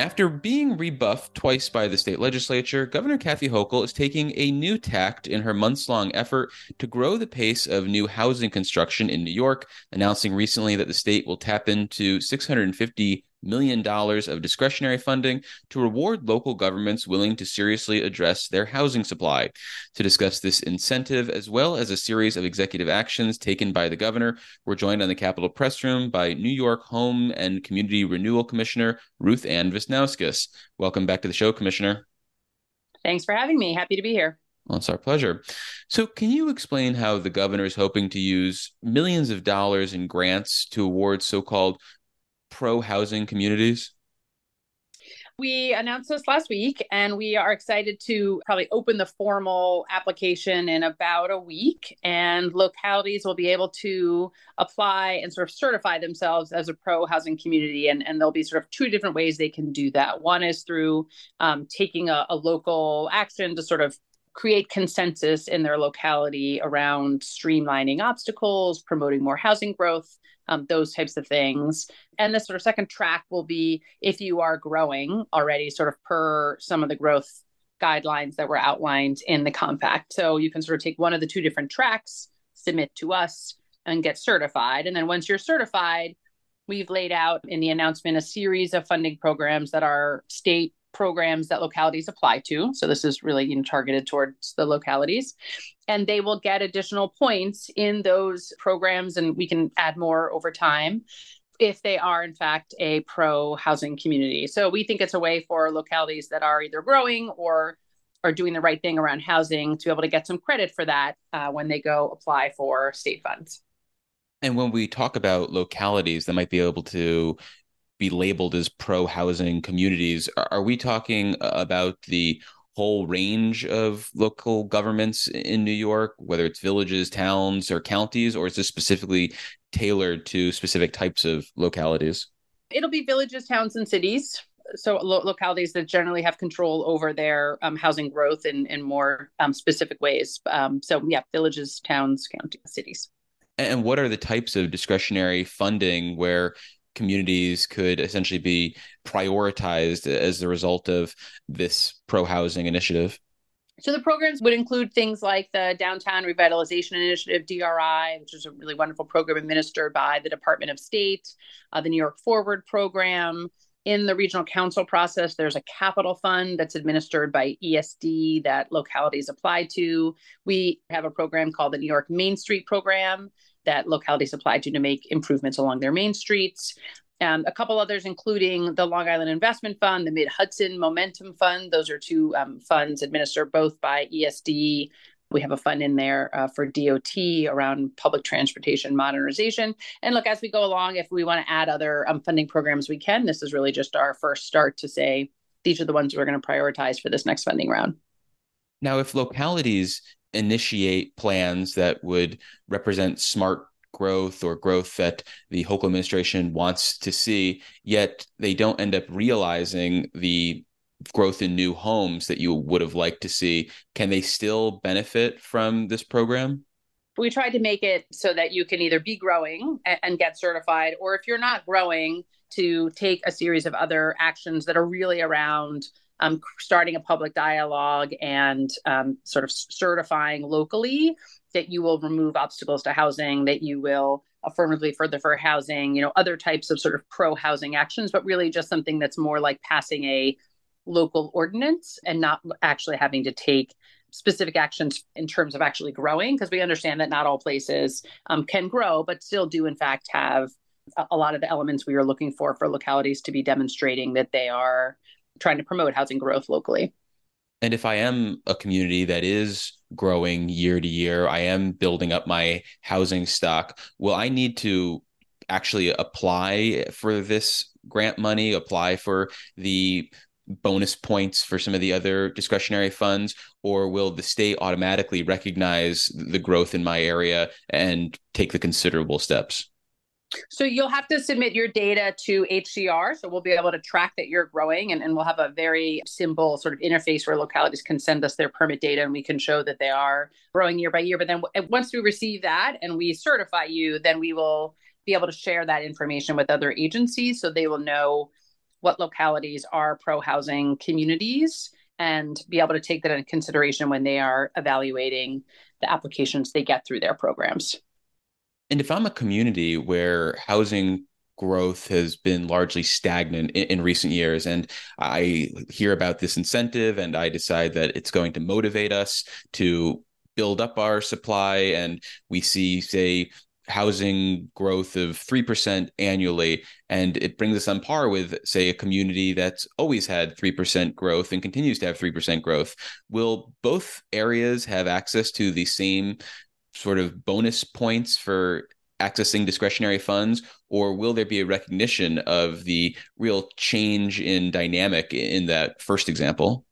After being rebuffed twice by the state legislature, Governor Kathy Hochul is taking a new tact in her months long effort to grow the pace of new housing construction in New York, announcing recently that the state will tap into 650 million dollars of discretionary funding to reward local governments willing to seriously address their housing supply. To discuss this incentive, as well as a series of executive actions taken by the governor, we're joined on the Capitol Press Room by New York Home and Community Renewal Commissioner RuthAnne Visnauskas. Welcome back to the show, Commissioner. Thanks for having me. Happy to be here. Well, it's our pleasure. So, can you explain how the governor is hoping to use millions of dollars in grants to award so called pro housing communities? We announced this last week, and we are excited to probably open the formal application in about a week. And localities will be able to apply and sort of certify themselves as a pro housing community. And, and there'll be sort of two different ways they can do that. One is through um, taking a, a local action to sort of create consensus in their locality around streamlining obstacles, promoting more housing growth, um, those types of things. And the sort of second track will be if you are growing already, sort of per some of the growth guidelines that were outlined in the compact. So you can sort of take one of the two different tracks, submit to us, and get certified. And then once you're certified, we've laid out in the announcement a series of funding programs that are state programs that localities apply to. So this is really you know, targeted towards the localities. And they will get additional points in those programs, and we can add more over time if they are, in fact, a pro housing community. So we think it's a way for localities that are either growing or are doing the right thing around housing to be able to get some credit for that uh, when they go apply for state funds. And when we talk about localities that might be able to be labeled as pro housing communities. Are we talking about the whole range of local governments in New York, whether it's villages, towns, or counties, or is this specifically tailored to specific types of localities? It'll be villages, towns, and cities. So lo- localities that generally have control over their um, housing growth in, in more um, specific ways. Um, so yeah, villages, towns, counties, cities. And what are the types of discretionary funding where communities could essentially be prioritized as the result of this pro housing initiative? So the programs would include things like the Downtown Revitalization Initiative, DRI, which is a really wonderful program administered by the Department of State, uh, the New York Forward program. In the regional council process, there's a capital fund that's administered by ESD that localities apply to. We have a program called the New York Main Street Program that localities apply to to make improvements along their main streets. Um, a couple others, including the Long Island Investment Fund, the Mid Hudson Momentum Fund. Those are two um, funds administered both by ESD. We have a fund in there uh, for DOT around public transportation modernization. And look, as we go along, if we want to add other um, funding programs, we can. This is really just our first start to say these are the ones we're going to prioritize for this next funding round. Now, if localities initiate plans that would represent smart growth or growth that the Hochul administration wants to see, yet they don't end up realizing the growth in new homes that you would have liked to see. Can they still benefit from this program? We tried to make it so that you can either be growing and, and get certified, or if you're not growing, to take a series of other actions that are really around um, starting a public dialogue and um, sort of certifying locally that you will remove obstacles to housing, that you will affirmatively further for housing, you know, other types of sort of pro housing actions, but really just something that's more like passing a local ordinance and not actually having to take specific actions in terms of actually growing, because we understand that not all places um, can grow, but still do in fact have a, a lot of the elements we are looking for for localities to be demonstrating that they are trying to promote housing growth locally. And if I am a community that is growing year to year, I am building up my housing stock, will I need to actually apply for this grant money, apply for the bonus points for some of the other discretionary funds, or will the state automatically recognize the growth in my area and take the considerable steps? So you'll have to submit your data to HCR. So we'll be able to track that you're growing and, and we'll have a very simple sort of interface where localities can send us their permit data and we can show that they are growing year by year. But then once we receive that and we certify you, then we will be able to share that information with other agencies so they will know what localities are pro housing communities and be able to take that into consideration when they are evaluating the applications they get through their programs. And if I'm a community where housing growth has been largely stagnant in, in, recent years. And I hear about this incentive and I decide that it's going to motivate us to build up our supply. And we see, say, housing growth of 3% annually. And it brings us on par with, say, a community that's always had 3% growth and continues to have 3% growth. Will both areas have access to the same sort of bonus points for accessing discretionary funds, or will there be a recognition of the real change in dynamic in that first example?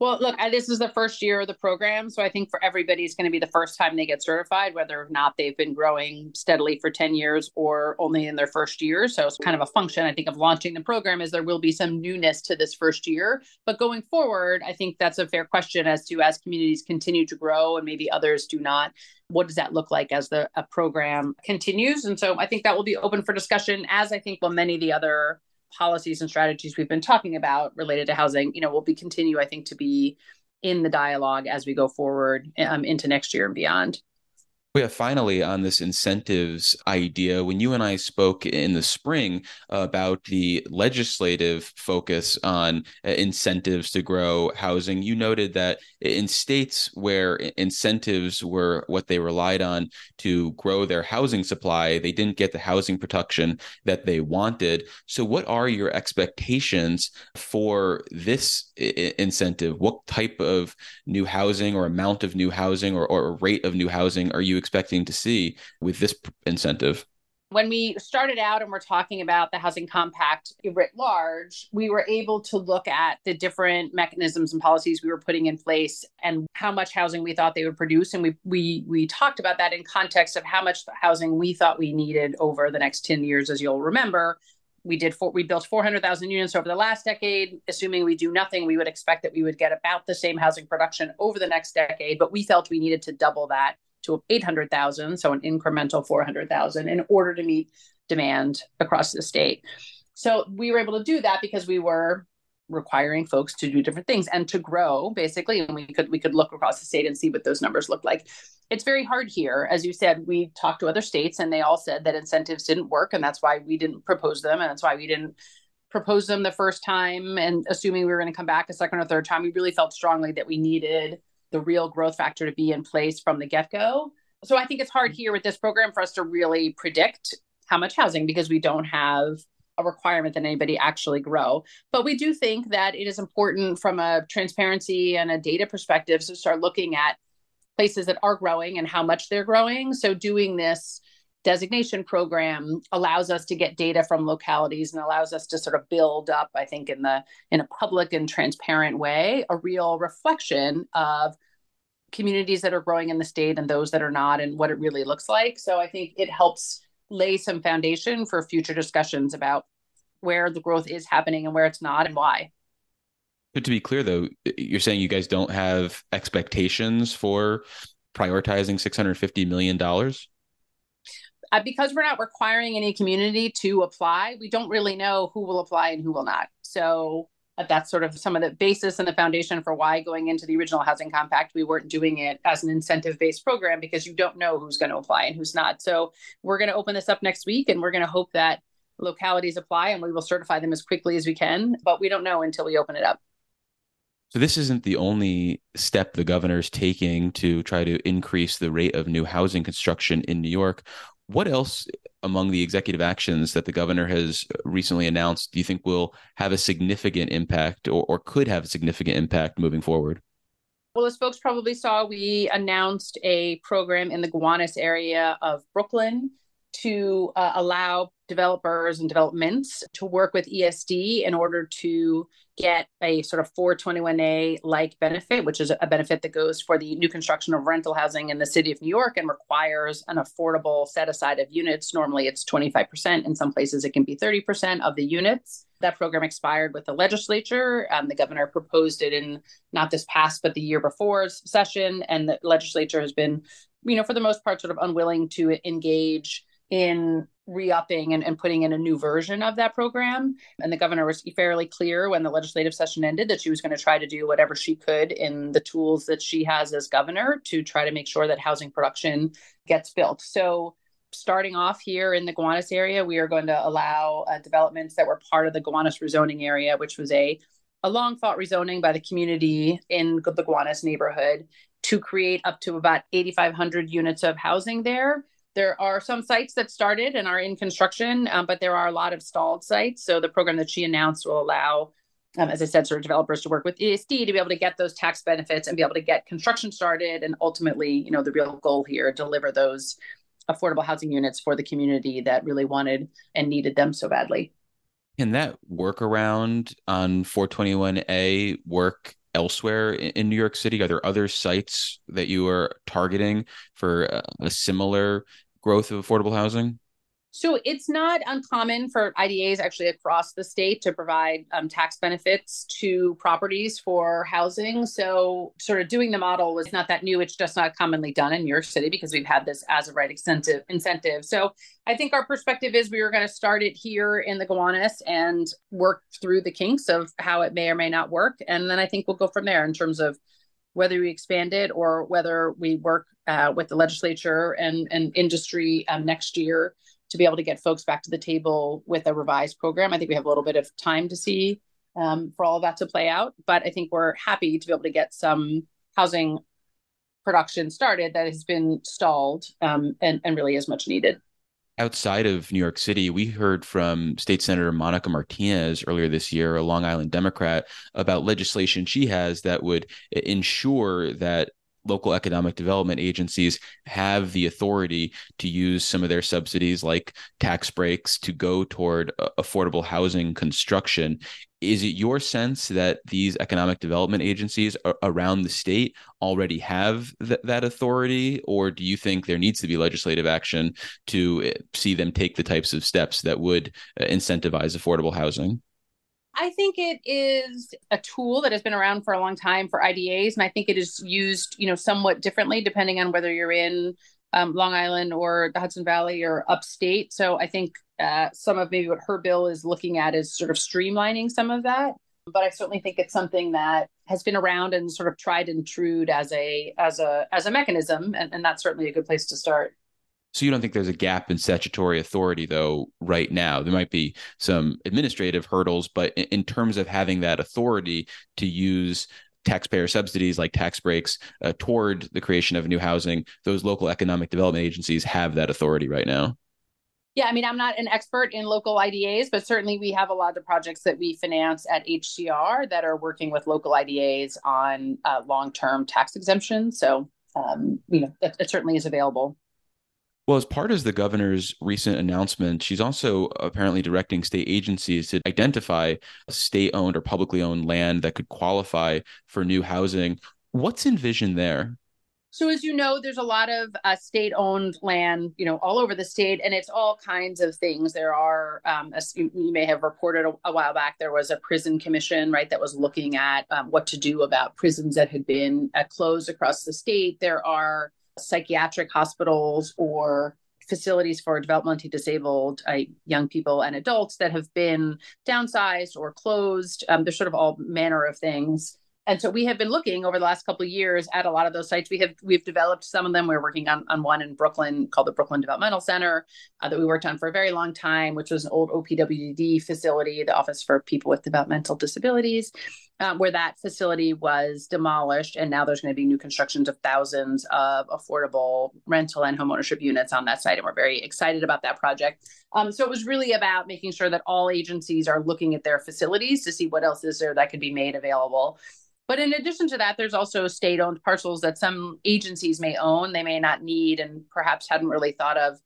Well, look, this is the first year of the program. So I think for everybody, it's going to be the first time they get certified, whether or not they've been growing steadily for 10 years or only in their first year. So it's kind of a function, I think, of launching the program is there will be some newness to this first year. But going forward, I think that's a fair question as to as communities continue to grow and maybe others do not, what does that look like as the program continues? And so I think that will be open for discussion, as I think will many of the other policies and strategies we've been talking about related to housing, you know, will be continue, I think, to be in the dialogue as we go forward um, into next year and beyond. Yeah, finally, on this incentives idea, when you and I spoke in the spring about the legislative focus on uh, incentives to grow housing, you noted that in states where incentives were what they relied on to grow their housing supply, they didn't get the housing production that they wanted. So, what are your expectations for this incentive? What type of new housing or amount of new housing or, or rate of new housing are you expecting to see with this incentive? When we started out and we're talking about the housing compact writ large, we were able to look at the different mechanisms and policies we were putting in place and how much housing we thought they would produce. And we we we talked about that in context of how much housing we thought we needed over the next 10 years, as you'll remember we did four, we built 400,000 units over the last decade. Assuming we do nothing, we would expect that we would get about the same housing production over the next decade. But we felt we needed to double that to 800,000, so an incremental 400,000 in order to meet demand across the state. So we were able to do that because we were requiring folks to do different things and to grow basically and we could we could look across the state and see what those numbers look like. It's very hard here. As you said we talked to other states and they all said that incentives didn't work and that's why we didn't propose them and that's why we didn't propose them the first time. And assuming we were going to come back a second or third time we really felt strongly that we needed the real growth factor to be in place from the get-go so i think it's hard here with this program for us to really predict how much housing because we don't have a requirement that anybody actually grow. But we do think that it is important from a transparency and a data perspective to start looking at places that are growing and how much they're growing. So doing this designation program allows us to get data from localities and allows us to sort of build up i think in the in a public and transparent way a real reflection of communities that are growing in the state and those that are not and what it really looks like so i think it helps lay some foundation for future discussions about where the growth is happening and where it's not and why. But to be clear, though, you're saying you guys don't have expectations for prioritizing $650 million? Uh, because we're not requiring any community to apply, we don't really know who will apply and who will not. So that's sort of some of the basis and the foundation for why going into the original housing compact we weren't doing it as an incentive based program because you don't know who's going to apply and who's not so we're going to open this up next week and we're going to hope that localities apply and we will certify them as quickly as we can but we don't know until we open it up so this isn't the only step the governor is taking to try to increase the rate of new housing construction in New York. What else among the executive actions that the governor has recently announced do you think will have a significant impact or, or could have a significant impact moving forward? Well, as folks probably saw, we announced a program in the Gowanus area of Brooklyn to uh, allow developers and developments to work with ESD in order to get a sort of 421A like benefit, which is a benefit that goes for the new construction of rental housing in the city of New York and requires an affordable set aside of units. Normally it's 25%. In some places it can be 30% of the units. That program expired with the legislature. Um, the governor proposed it in not this past, but the year before session. And the legislature has been, you know, for the most part, sort of unwilling to engage in re-upping and, and putting in a new version of that program. And the governor was fairly clear when the legislative session ended that she was going to try to do whatever she could in the tools that she has as governor to try to make sure that housing production gets built. So starting off here in the Gowanus area we are going to allow uh, developments that were part of the Gowanus rezoning area which was a a long fought rezoning by the community in the Gowanus neighborhood to create up to about 8500 units of housing there there are some sites that started and are in construction, um, but there are a lot of stalled sites. So the program that she announced will allow, um, as I said, sort of developers to work with ESD to be able to get those tax benefits and be able to get construction started, and ultimately, you know, the real goal here, deliver those affordable housing units for the community that really wanted and needed them so badly. Can that workaround on 421A work elsewhere in New York City? Are there other sites that you are targeting for a similar growth of affordable housing? So it's not uncommon for IDAs actually across the state to provide um, tax benefits to properties for housing. So sort of doing the model was not that new. It's just not commonly done in New York City because we've had this as a right incentive. Incentive. So I think our perspective is we were going to start it here in the Gowanus and work through the kinks of how it may or may not work, and then I think we'll go from there in terms of whether we expand it or whether we work uh, with the legislature and, and industry um, next year to be able to get folks back to the table with a revised program. I think we have a little bit of time to see um, for all of that to play out, but I think we're happy to be able to get some housing production started that has been stalled um, and, and really is much needed outside of New York City, we heard from State Senator Monica Martinez earlier this year, a Long Island Democrat, about legislation she has that would eh, ensure that local economic development agencies have the authority to use some of their subsidies like tax breaks to go toward uh, affordable housing construction. Is it your sense that these economic development agencies around the state already have th- that authority? Or do you think there needs to be legislative action to uh, see them take the types of steps that would uh, incentivize affordable housing I think it is a tool that has been around for a long time for IDAs, and I think it is used, you know, somewhat differently depending on whether you're in um, Long Island or the Hudson Valley or upstate. So I think uh, some of maybe what her bill is looking at is sort of streamlining some of that. But I certainly think it's something that has been around and sort of tried and true as a as a as a mechanism, and, and that's certainly a good place to start. So you don't think there's a gap in statutory authority though right now. There might be some administrative hurdles, but in, terms of having that authority to use taxpayer subsidies like tax breaks uh, toward the creation of new housing, those local economic development agencies have that authority right now. Yeah, I mean, I'm not an expert in local IDAs, but certainly we have a lot of projects that we finance at HCR that are working with local IDAs on uh, long-term tax exemptions. So, um, you know, it certainly is available. Well, as part of the governor's recent announcement, she's also apparently directing state agencies to identify state owned or publicly owned land that could qualify for new housing. What's envisioned there? So, as you know, there's a lot of uh, state-owned land, you know, all over the state, and it's all kinds of things. There are, um, as you, you, may have reported a, a, while back, there was a prison commission, right, that was looking at um, what to do about prisons that had been uh, closed across the state. There are psychiatric hospitals or facilities for developmentally disabled uh, young people and adults that have been downsized or closed. Um, there's sort of all manner of things and so we have been looking over the last couple of years at a lot of those sites. We have we've developed some of them. We're working on on one in Brooklyn called the Brooklyn Developmental Center uh, that we worked on for a very long time, which was an old OPWDD facility, the Office for People with Developmental Disabilities, um, where that facility was demolished, and now there's going to be new constructions of thousands of affordable rental and homeownership units on that site, and we're very excited about that project. Um, so it was really about making sure that all agencies are looking at their facilities to see what else is there that could be made available but in addition to that, there's also state owned parcels that some agencies may own, they may not need, and perhaps hadn't really thought of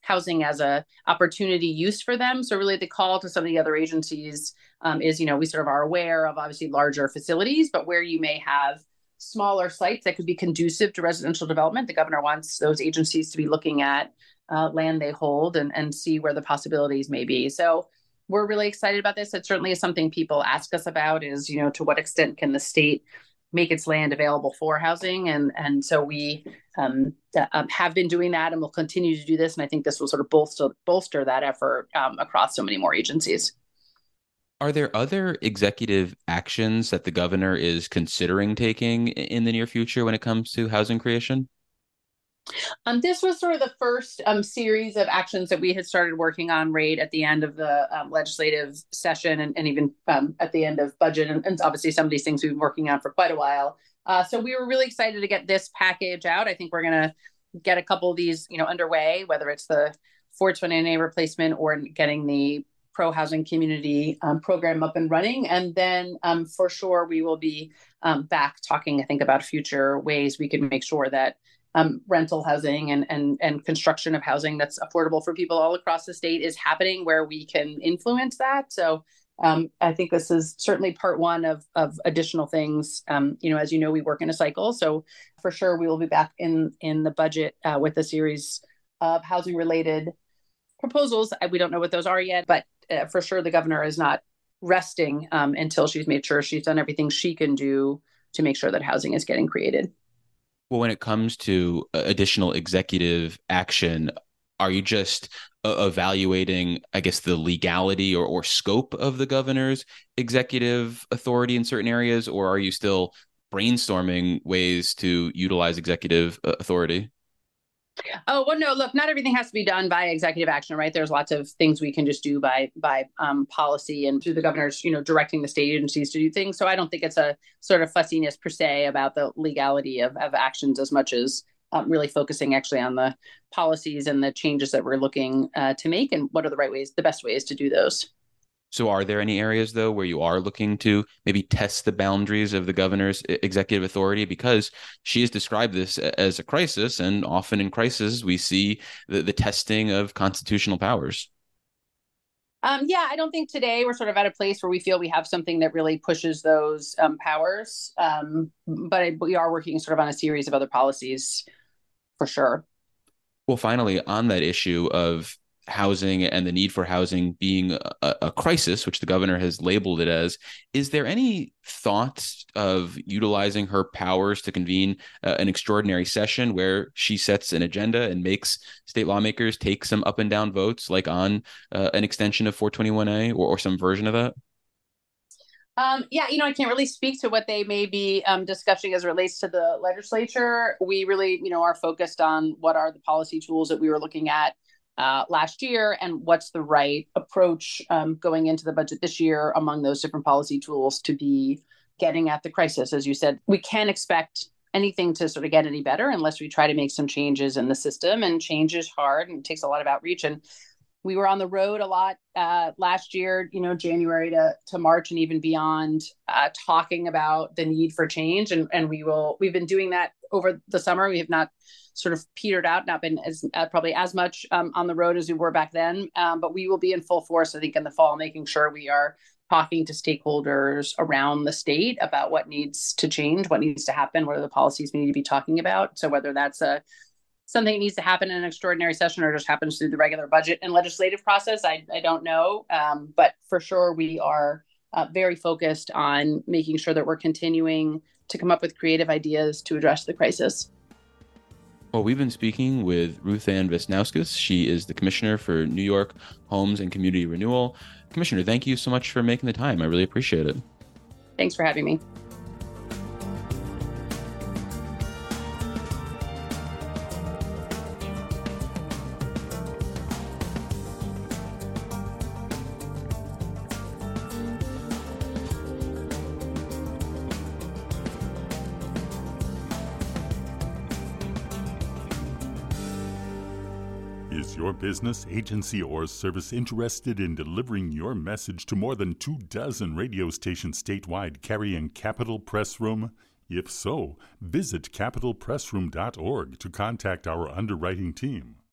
housing as a opportunity use for them. So really the call to some of the other agencies um, is, you know, we sort of are aware of obviously larger facilities, but where you may have smaller sites that could be conducive to residential development, the governor wants those agencies to be looking at uh, land they hold and, and see where the possibilities may be. So we're really excited about this. It certainly is something people ask us about is, you know, to what extent can the state make its land available for housing. And, and so we um, um, have been doing that and will continue to do this. And I think this will sort of bolster, bolster that effort um, across so many more agencies. Are there other executive actions that the governor is considering taking in the near future when it comes to housing creation? Um, this was sort of the first um, series of actions that we had started working on right at the end of the um, legislative session and, and even um, at the end of budget. And, and, obviously, some of these things we've been working on for quite a while. Uh, so we were really excited to get this package out. I think we're going to get a couple of these, you know, underway, whether it's the 421A replacement or getting the pro housing community um, program up and running. And then um, for sure, we will be back talking, I think, about future ways we can make sure that um, rental housing and, and, and construction of housing that's affordable for people all across the state is happening where we can influence that. So um, I think this is certainly part one of, of additional things. Um, you know, as you know, we work in a cycle. So for sure, we will be back in, in the budget uh, with a series of housing related proposals. We don't know what those are yet, but uh, for sure the governor is not resting um, until she's made sure she's done everything she can do to make sure that housing is getting created. Well, when it comes to uh, additional executive action, are you just uh, evaluating, I guess, the legality or, or scope of the governor's executive authority in certain areas, or are you still brainstorming ways to utilize executive uh, authority? Oh well, no. Look, not everything has to be done by executive action, right? There's lots of things we can just do by by um, policy and through the governor's, you know, directing the state agencies to do things. So I don't think it's a sort of fussiness per se about the legality of of actions as much as um, really focusing actually on the policies and the changes that we're looking uh, to make and what are the right ways, the best ways to do those. So, are there any areas, though, where you are looking to maybe test the boundaries of the governor's executive authority? Because she has described this as a crisis, and often in crisis, we see the, the testing of constitutional powers. Um, yeah, I don't think today we're sort of at a place where we feel we have something that really pushes those um, powers. Um, but we are working sort of on a series of other policies for sure. Well, finally, on that issue of housing and the need for housing being a, a, crisis, which the governor has labeled it as, is there any thought of utilizing her powers to convene uh, an extraordinary session where she sets an agenda and makes state lawmakers take some up and down votes, like on uh, an extension of 421A or, or some version of that? Um, yeah, you know, I can't really speak to what they may be um, discussing as relates to the legislature. We really, you know, are focused on what are the policy tools that we were looking at uh, last year and what's the right approach um, going into the budget this year among those different policy tools to be getting at the crisis. As you said, we can't expect anything to sort of get any better unless we try to make some changes in the system and change is hard and it takes a lot of outreach and we were on the road a lot uh, last year, you know, January to, to March and even beyond, uh, talking about the need for change. And, and we will, we've been doing that over the summer. We have not sort of petered out, not been as uh, probably as much um, on the road as we were back then. Um, but we will be in full force, I think, in the fall, making sure we are talking to stakeholders around the state about what needs to change, what needs to happen, what are the policies we need to be talking about. So whether that's a something that needs to happen in an extraordinary session or just happens through the regular budget and legislative process, I, I don't know. Um, but for sure, we are uh, very focused on making sure that we're continuing to come up with creative ideas to address the crisis. Well, we've been speaking with RuthAnne Visnauskas. She is the Commissioner for New York Homes and Community Renewal. Commissioner, thank you so much for making the time. I really appreciate it. Thanks for having me. Your business, agency, or service interested in delivering your message to more than two dozen radio stations statewide carrying Capitol Press Room? If so, visit capitolpressroom.org to contact our underwriting team.